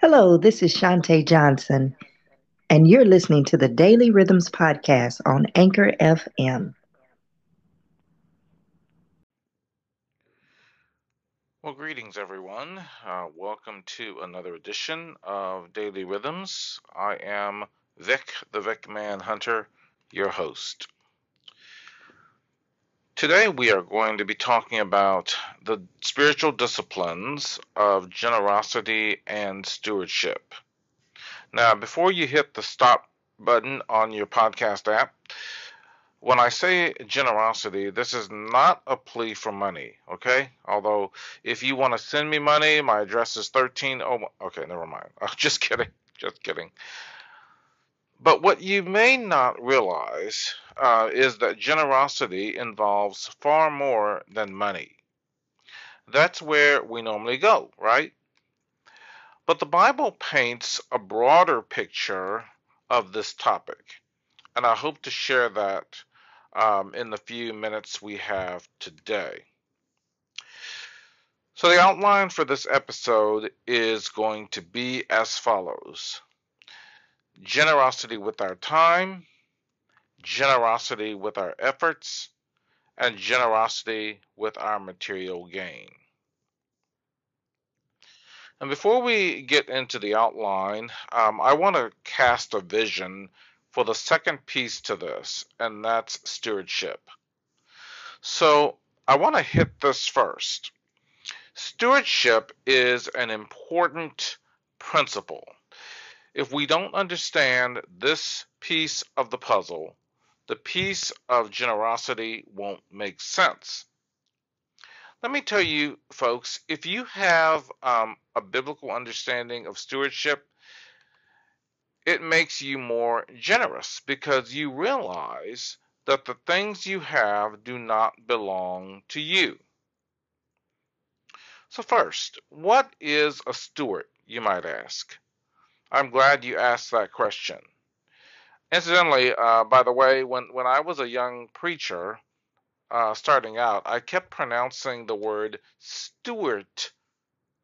Hello, this is Shantae Johnson, and you're listening to the Daily Rhythms podcast on Anchor FM. Well, greetings, everyone. Uh, welcome to another edition of Daily Rhythms. I am Vic, the Vic Man Hunter, your host. Today, we are going to be talking about the spiritual disciplines of generosity and stewardship. Now, before you hit the stop button on your podcast app, when I say generosity, this is not a plea for money, okay? Although, if you want to send me money, my address is 13. Oh, okay, never mind. Oh, just kidding. Just kidding. But what you may not realize uh, is that generosity involves far more than money. That's where we normally go, right? But the Bible paints a broader picture of this topic, and I hope to share that um, in the few minutes we have today. So, the outline for this episode is going to be as follows generosity with our time, generosity with our efforts, and generosity with our material gain. And before we get into the outline, um, I want to cast a vision for the second piece to this, and that's stewardship. So I want to hit this first. Stewardship is an important principle if we don't understand this piece of the puzzle, the piece of generosity won't make sense. Let me tell you, folks, if you have um, a biblical understanding of stewardship, it makes you more generous because you realize that the things you have do not belong to you. So, first, what is a steward, you might ask? I'm glad you asked that question. Incidentally, uh, by the way, when, when I was a young preacher uh, starting out, I kept pronouncing the word steward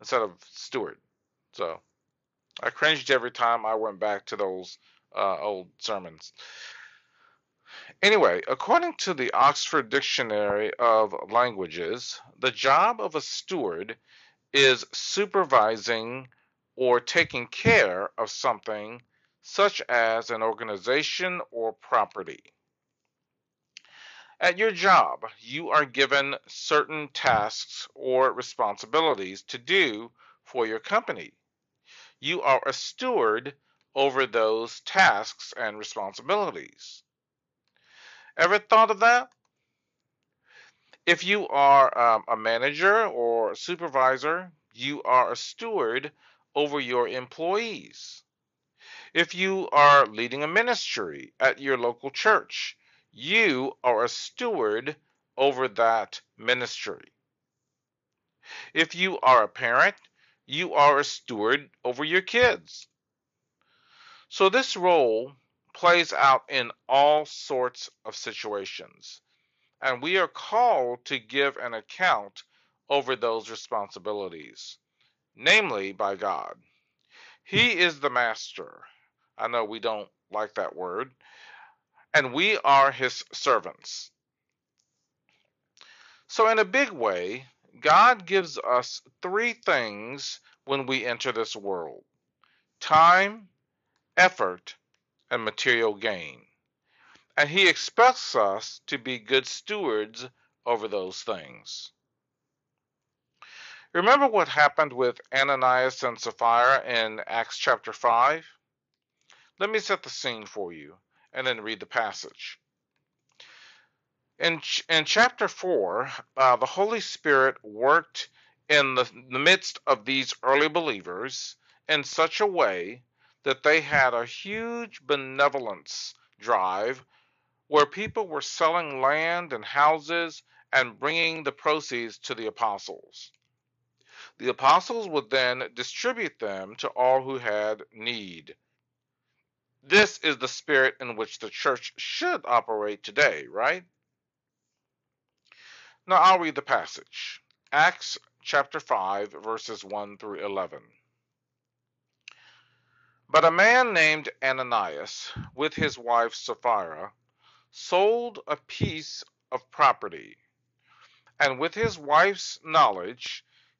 instead of steward. So I cringed every time I went back to those uh, old sermons. Anyway, according to the Oxford Dictionary of Languages, the job of a steward is supervising or taking care of something such as an organization or property. At your job, you are given certain tasks or responsibilities to do for your company. You are a steward over those tasks and responsibilities. Ever thought of that? If you are um, a manager or a supervisor, you are a steward over your employees. If you are leading a ministry at your local church, you are a steward over that ministry. If you are a parent, you are a steward over your kids. So this role plays out in all sorts of situations, and we are called to give an account over those responsibilities namely by God. He hmm. is the master. I know we don't like that word. And we are his servants. So, in a big way, God gives us three things when we enter this world time, effort, and material gain. And he expects us to be good stewards over those things. Remember what happened with Ananias and Sapphira in Acts chapter 5? Let me set the scene for you and then read the passage. In, in chapter 4, uh, the Holy Spirit worked in the, the midst of these early believers in such a way that they had a huge benevolence drive where people were selling land and houses and bringing the proceeds to the apostles. The apostles would then distribute them to all who had need. This is the spirit in which the church should operate today, right? Now I'll read the passage. Acts chapter 5, verses 1 through 11. But a man named Ananias, with his wife Sapphira, sold a piece of property, and with his wife's knowledge,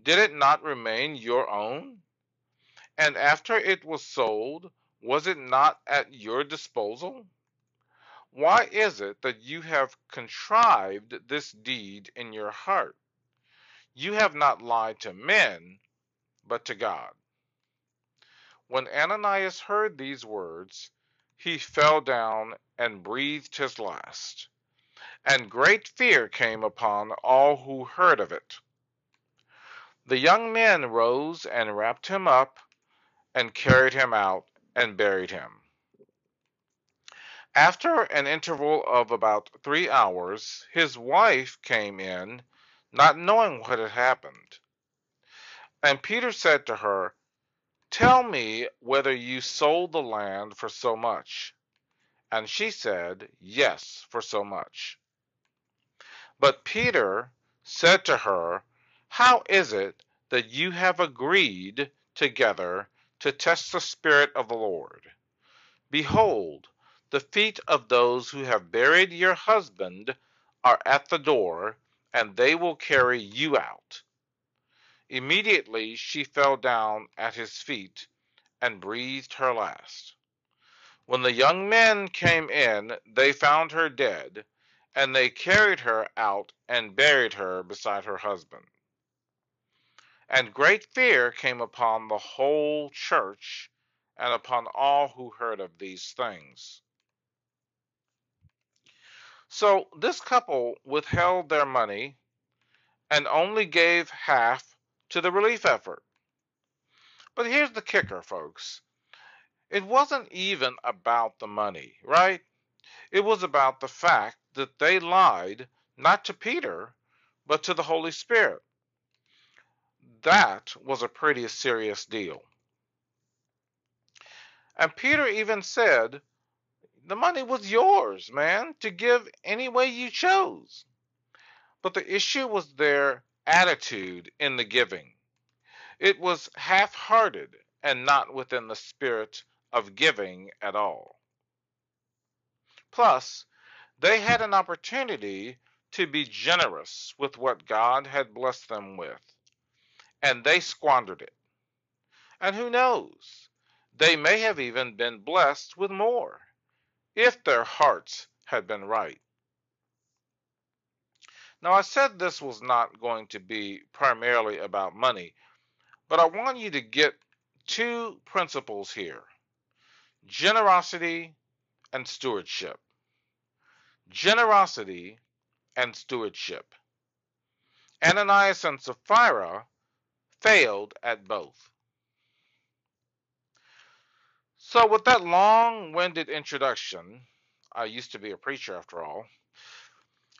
did it not remain your own? And after it was sold, was it not at your disposal? Why is it that you have contrived this deed in your heart? You have not lied to men, but to God. When Ananias heard these words, he fell down and breathed his last. And great fear came upon all who heard of it. The young men rose and wrapped him up and carried him out and buried him. After an interval of about three hours, his wife came in, not knowing what had happened. And Peter said to her, Tell me whether you sold the land for so much. And she said, Yes, for so much. But Peter said to her, How is it that you have agreed together to test the Spirit of the Lord. Behold, the feet of those who have buried your husband are at the door, and they will carry you out. Immediately she fell down at his feet and breathed her last. When the young men came in, they found her dead, and they carried her out and buried her beside her husband. And great fear came upon the whole church and upon all who heard of these things. So this couple withheld their money and only gave half to the relief effort. But here's the kicker, folks. It wasn't even about the money, right? It was about the fact that they lied not to Peter, but to the Holy Spirit that was a pretty serious deal. And Peter even said, the money was yours, man, to give any way you chose. But the issue was their attitude in the giving. It was half hearted and not within the spirit of giving at all. Plus, they had an opportunity to be generous with what God had blessed them with and they squandered it. And who knows? They may have even been blessed with more if their hearts had been right. Now, I said this was not going to be primarily about money, but I want you to get two principles here generosity and stewardship. Generosity and stewardship. Ananias and Sapphira failed at both. So, with that long winded introduction, I used to be a preacher after all,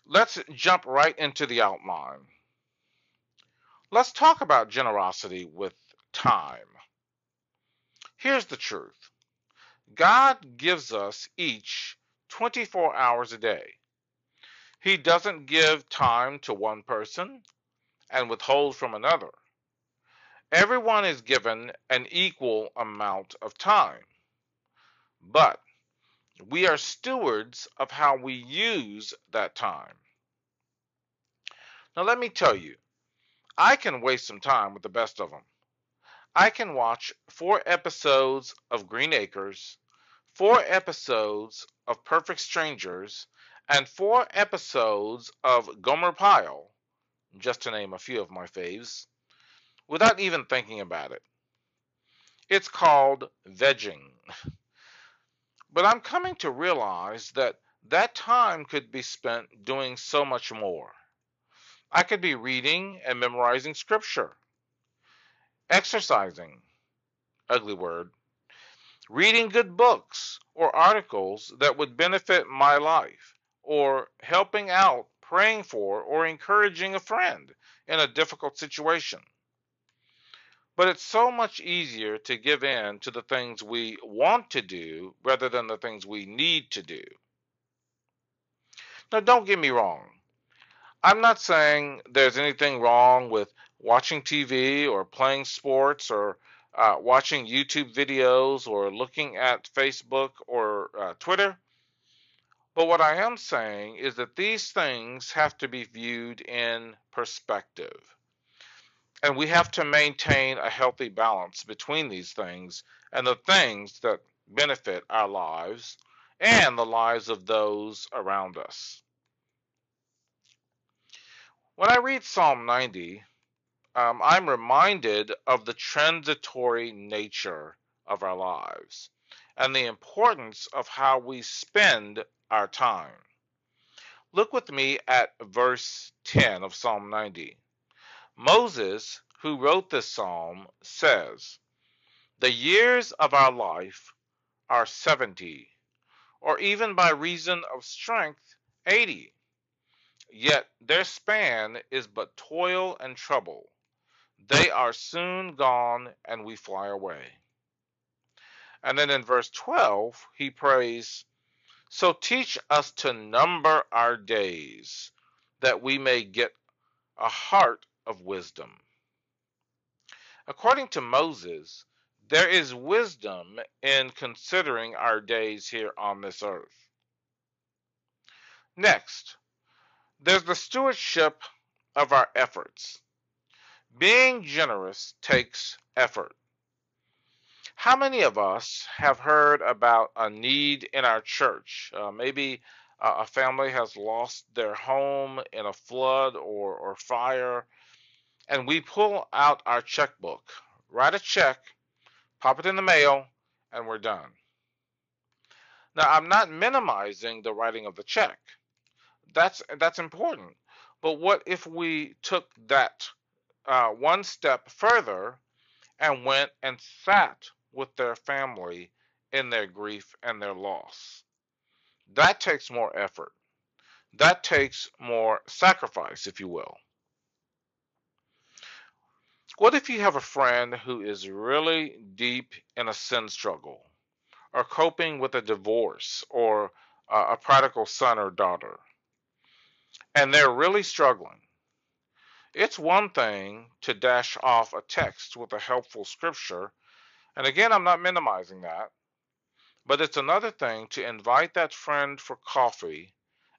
let's jump right into the outline. Let's talk about generosity with time. Here's the truth God gives us each 24 hours a day. He doesn't give time to one person and withhold from another. Everyone is given an equal amount of time, but we are stewards of how we use that time. Now, let me tell you, I can waste some time with the best of them. I can watch four episodes of Green Acres, four episodes of Perfect Strangers, and four episodes of Gomer Pyle, just to name a few of my faves without even thinking about it. It's called vegging. But I'm coming to realize that that time could be spent doing so much more. I could be reading and memorizing scripture, exercising, ugly word, reading good books or articles that would benefit my life, or helping out, praying for, or encouraging a friend in a difficult situation. But it's so much easier to give in to the things we want to do rather than the things we need to do. Now, don't get me wrong. I'm not saying there's anything wrong with watching TV or playing sports or uh, watching YouTube videos or looking at Facebook or uh, Twitter. But what I am saying is that these things have to be viewed in perspective. And we have to maintain a healthy balance between these things and the things that benefit our lives and the lives of those around us. When I read Psalm 90, um, I'm reminded of the transitory nature of our lives and the importance of how we spend our time. Look with me at verse 10 of Psalm 90. Moses, who wrote this psalm, says, The years of our life are 70, or even by reason of strength, 80. Yet their span is but toil and trouble. They are soon gone, and we fly away. And then in verse 12, he prays, So teach us to number our days, that we may get a heart of wisdom. According to Moses, there is wisdom in considering our days here on this earth. Next, there's the stewardship of our efforts. Being generous takes effort. How many of us have heard about a need in our church? Uh, maybe uh, a family has lost their home in a flood or, or fire, and we pull out our checkbook, write a check, pop it in the mail, and we're done. Now, I'm not minimizing the writing of the check. That's that's important. But what if we took that uh, one step further and went and sat with their family in their grief and their loss. That takes more effort. That takes more sacrifice, if you will. What if you have a friend who is really deep in a sin struggle, or coping with a divorce, or uh, a prodigal son or daughter, and they're really struggling? It's one thing to dash off a text with a helpful scripture, and again, I'm not minimizing that, but it's another thing to invite that friend for coffee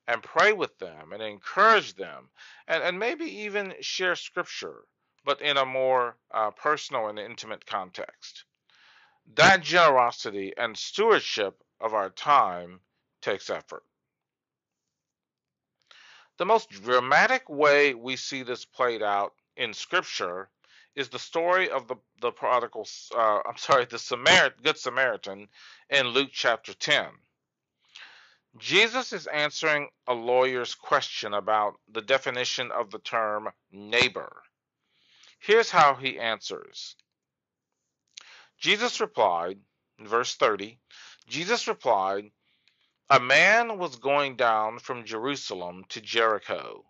and pray with them and encourage them and, and maybe even share scripture, but in a more uh, personal and intimate context. That generosity and stewardship of our time takes effort. The most dramatic way we see this played out in Scripture is the story of the the prodigal. Uh, I'm sorry, the Samaritan, Good Samaritan, in Luke chapter 10. Jesus is answering a lawyer's question about the definition of the term neighbor. Here's how he answers. Jesus replied, verse 30, Jesus replied, a man was going down from Jerusalem to Jericho,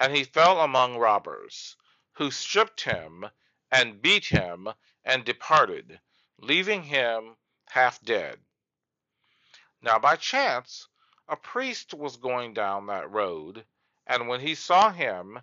and he fell among robbers, who stripped him and beat him and departed, leaving him half dead. Now by chance a priest was going down that road, and when he saw him,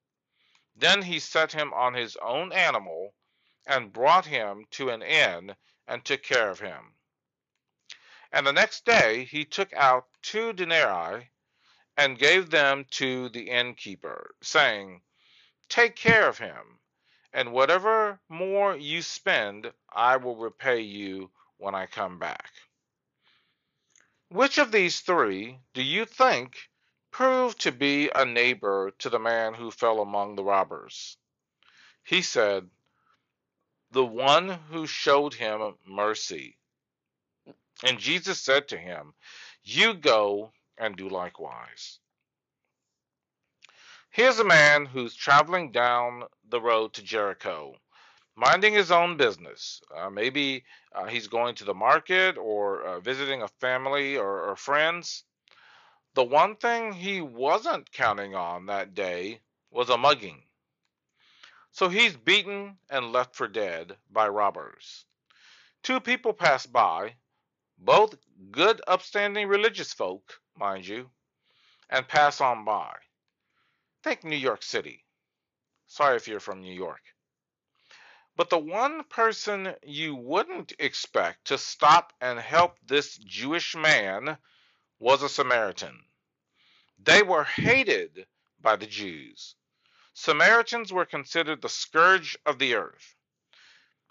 Then he set him on his own animal and brought him to an inn and took care of him. And the next day he took out two denarii and gave them to the innkeeper, saying, Take care of him, and whatever more you spend, I will repay you when I come back. Which of these three do you think proved to be a neighbor to the man who fell among the robbers? He said, The one who showed him mercy. And Jesus said to him, You go and do likewise. Here's a man who's traveling down the road to Jericho minding his own business. Uh, maybe uh, he's going to the market or uh, visiting a family or, or friends. The one thing he wasn't counting on that day was a mugging. So he's beaten and left for dead by robbers. Two people pass by, both good, upstanding religious folk, mind you, and pass on by. Think New York City. Sorry if you're from New York. But the one person you wouldn't expect to stop and help this Jewish man was a Samaritan. They were hated by the Jews. Samaritans were considered the scourge of the earth.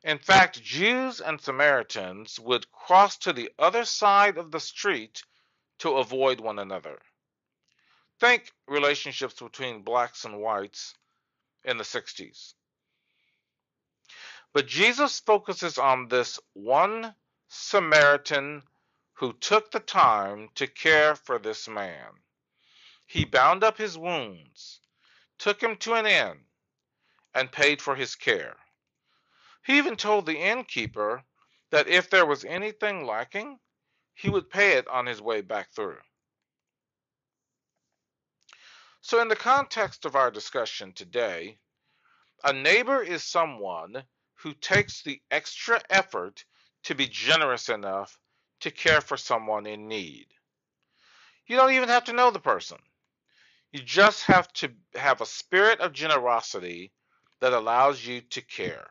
In fact, Jews and Samaritans would cross to the other side of the street to avoid one another. Think relationships between blacks and whites in the 60s. But Jesus focuses on this one Samaritan who took the time to care for this man. He bound up his wounds, took him to an inn, and paid for his care. He even told the innkeeper that if there was anything lacking, he would pay it on his way back through. So, in the context of our discussion today, a neighbor is someone who takes the extra effort to be generous enough to care for someone in need. You don't even have to know the person. You just have to have a spirit of generosity that allows you to care.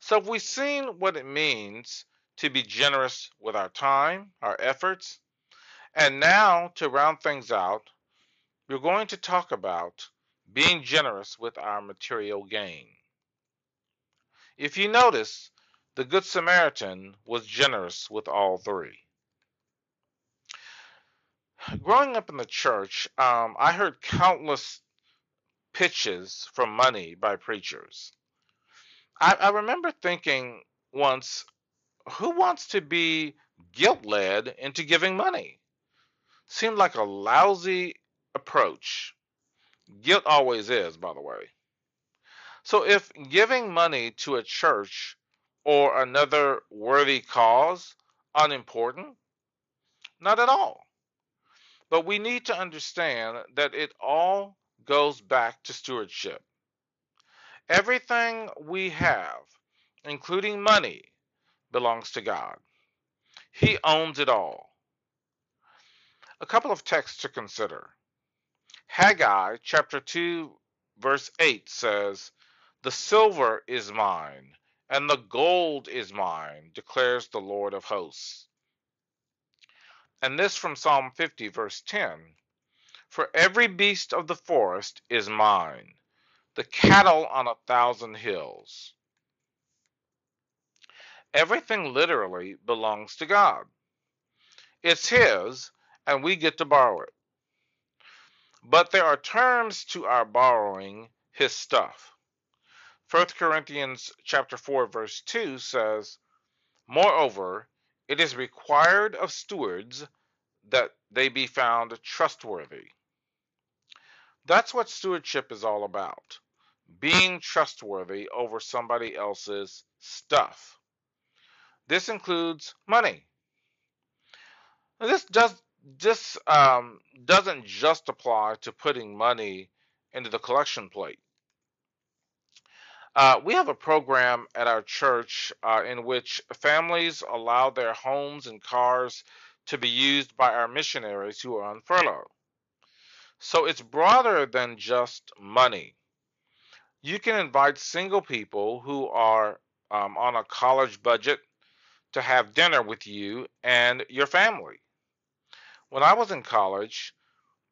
So, if we've seen what it means to be generous with our time, our efforts, and now to round things out, we're going to talk about being generous with our material gain. If you notice, the Good Samaritan was generous with all three. Growing up in the church, um, I heard countless pitches for money by preachers. I, I remember thinking once, who wants to be guilt led into giving money? Seemed like a lousy approach. Guilt always is, by the way. So if giving money to a church or another worthy cause unimportant, not at all. But we need to understand that it all goes back to stewardship. Everything we have, including money, belongs to God. He owns it all. A couple of texts to consider. Haggai chapter 2 verse 8 says, "The silver is mine, and the gold is mine," declares the Lord of hosts. And this from Psalm 50 verse 10, "For every beast of the forest is mine, the cattle on a thousand hills." Everything literally belongs to God. It's his, and we get to borrow it. But there are terms to our borrowing his stuff. 1 Corinthians chapter 4 verse 2 says, "Moreover, it is required of stewards that they be found trustworthy." That's what stewardship is all about. Being trustworthy over somebody else's stuff. This includes money. This does this um, doesn't just apply to putting money into the collection plate. Uh, we have a program at our church uh, in which families allow their homes and cars to be used by our missionaries who are on furlough. So it's broader than just money. You can invite single people who are um, on a college budget to have dinner with you and your family. When I was in college,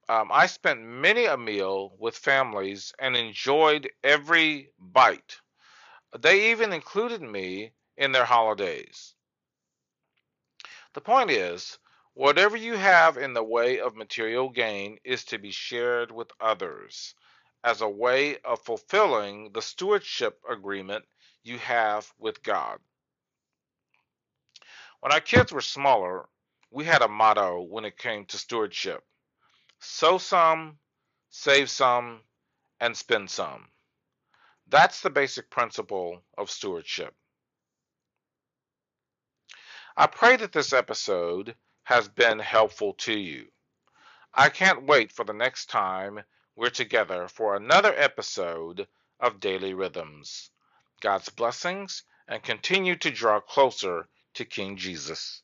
um, I spent many a meal with families and enjoyed every bite. They even included me in their holidays. The point is, whatever you have in the way of material gain is to be shared with others as a way of fulfilling the stewardship agreement you have with God. When our kids were smaller, we had a motto when it came to stewardship sow some, save some, and spend some. That's the basic principle of stewardship. I pray that this episode has been helpful to you. I can't wait for the next time we're together for another episode of Daily Rhythms. God's blessings and continue to draw closer to King Jesus.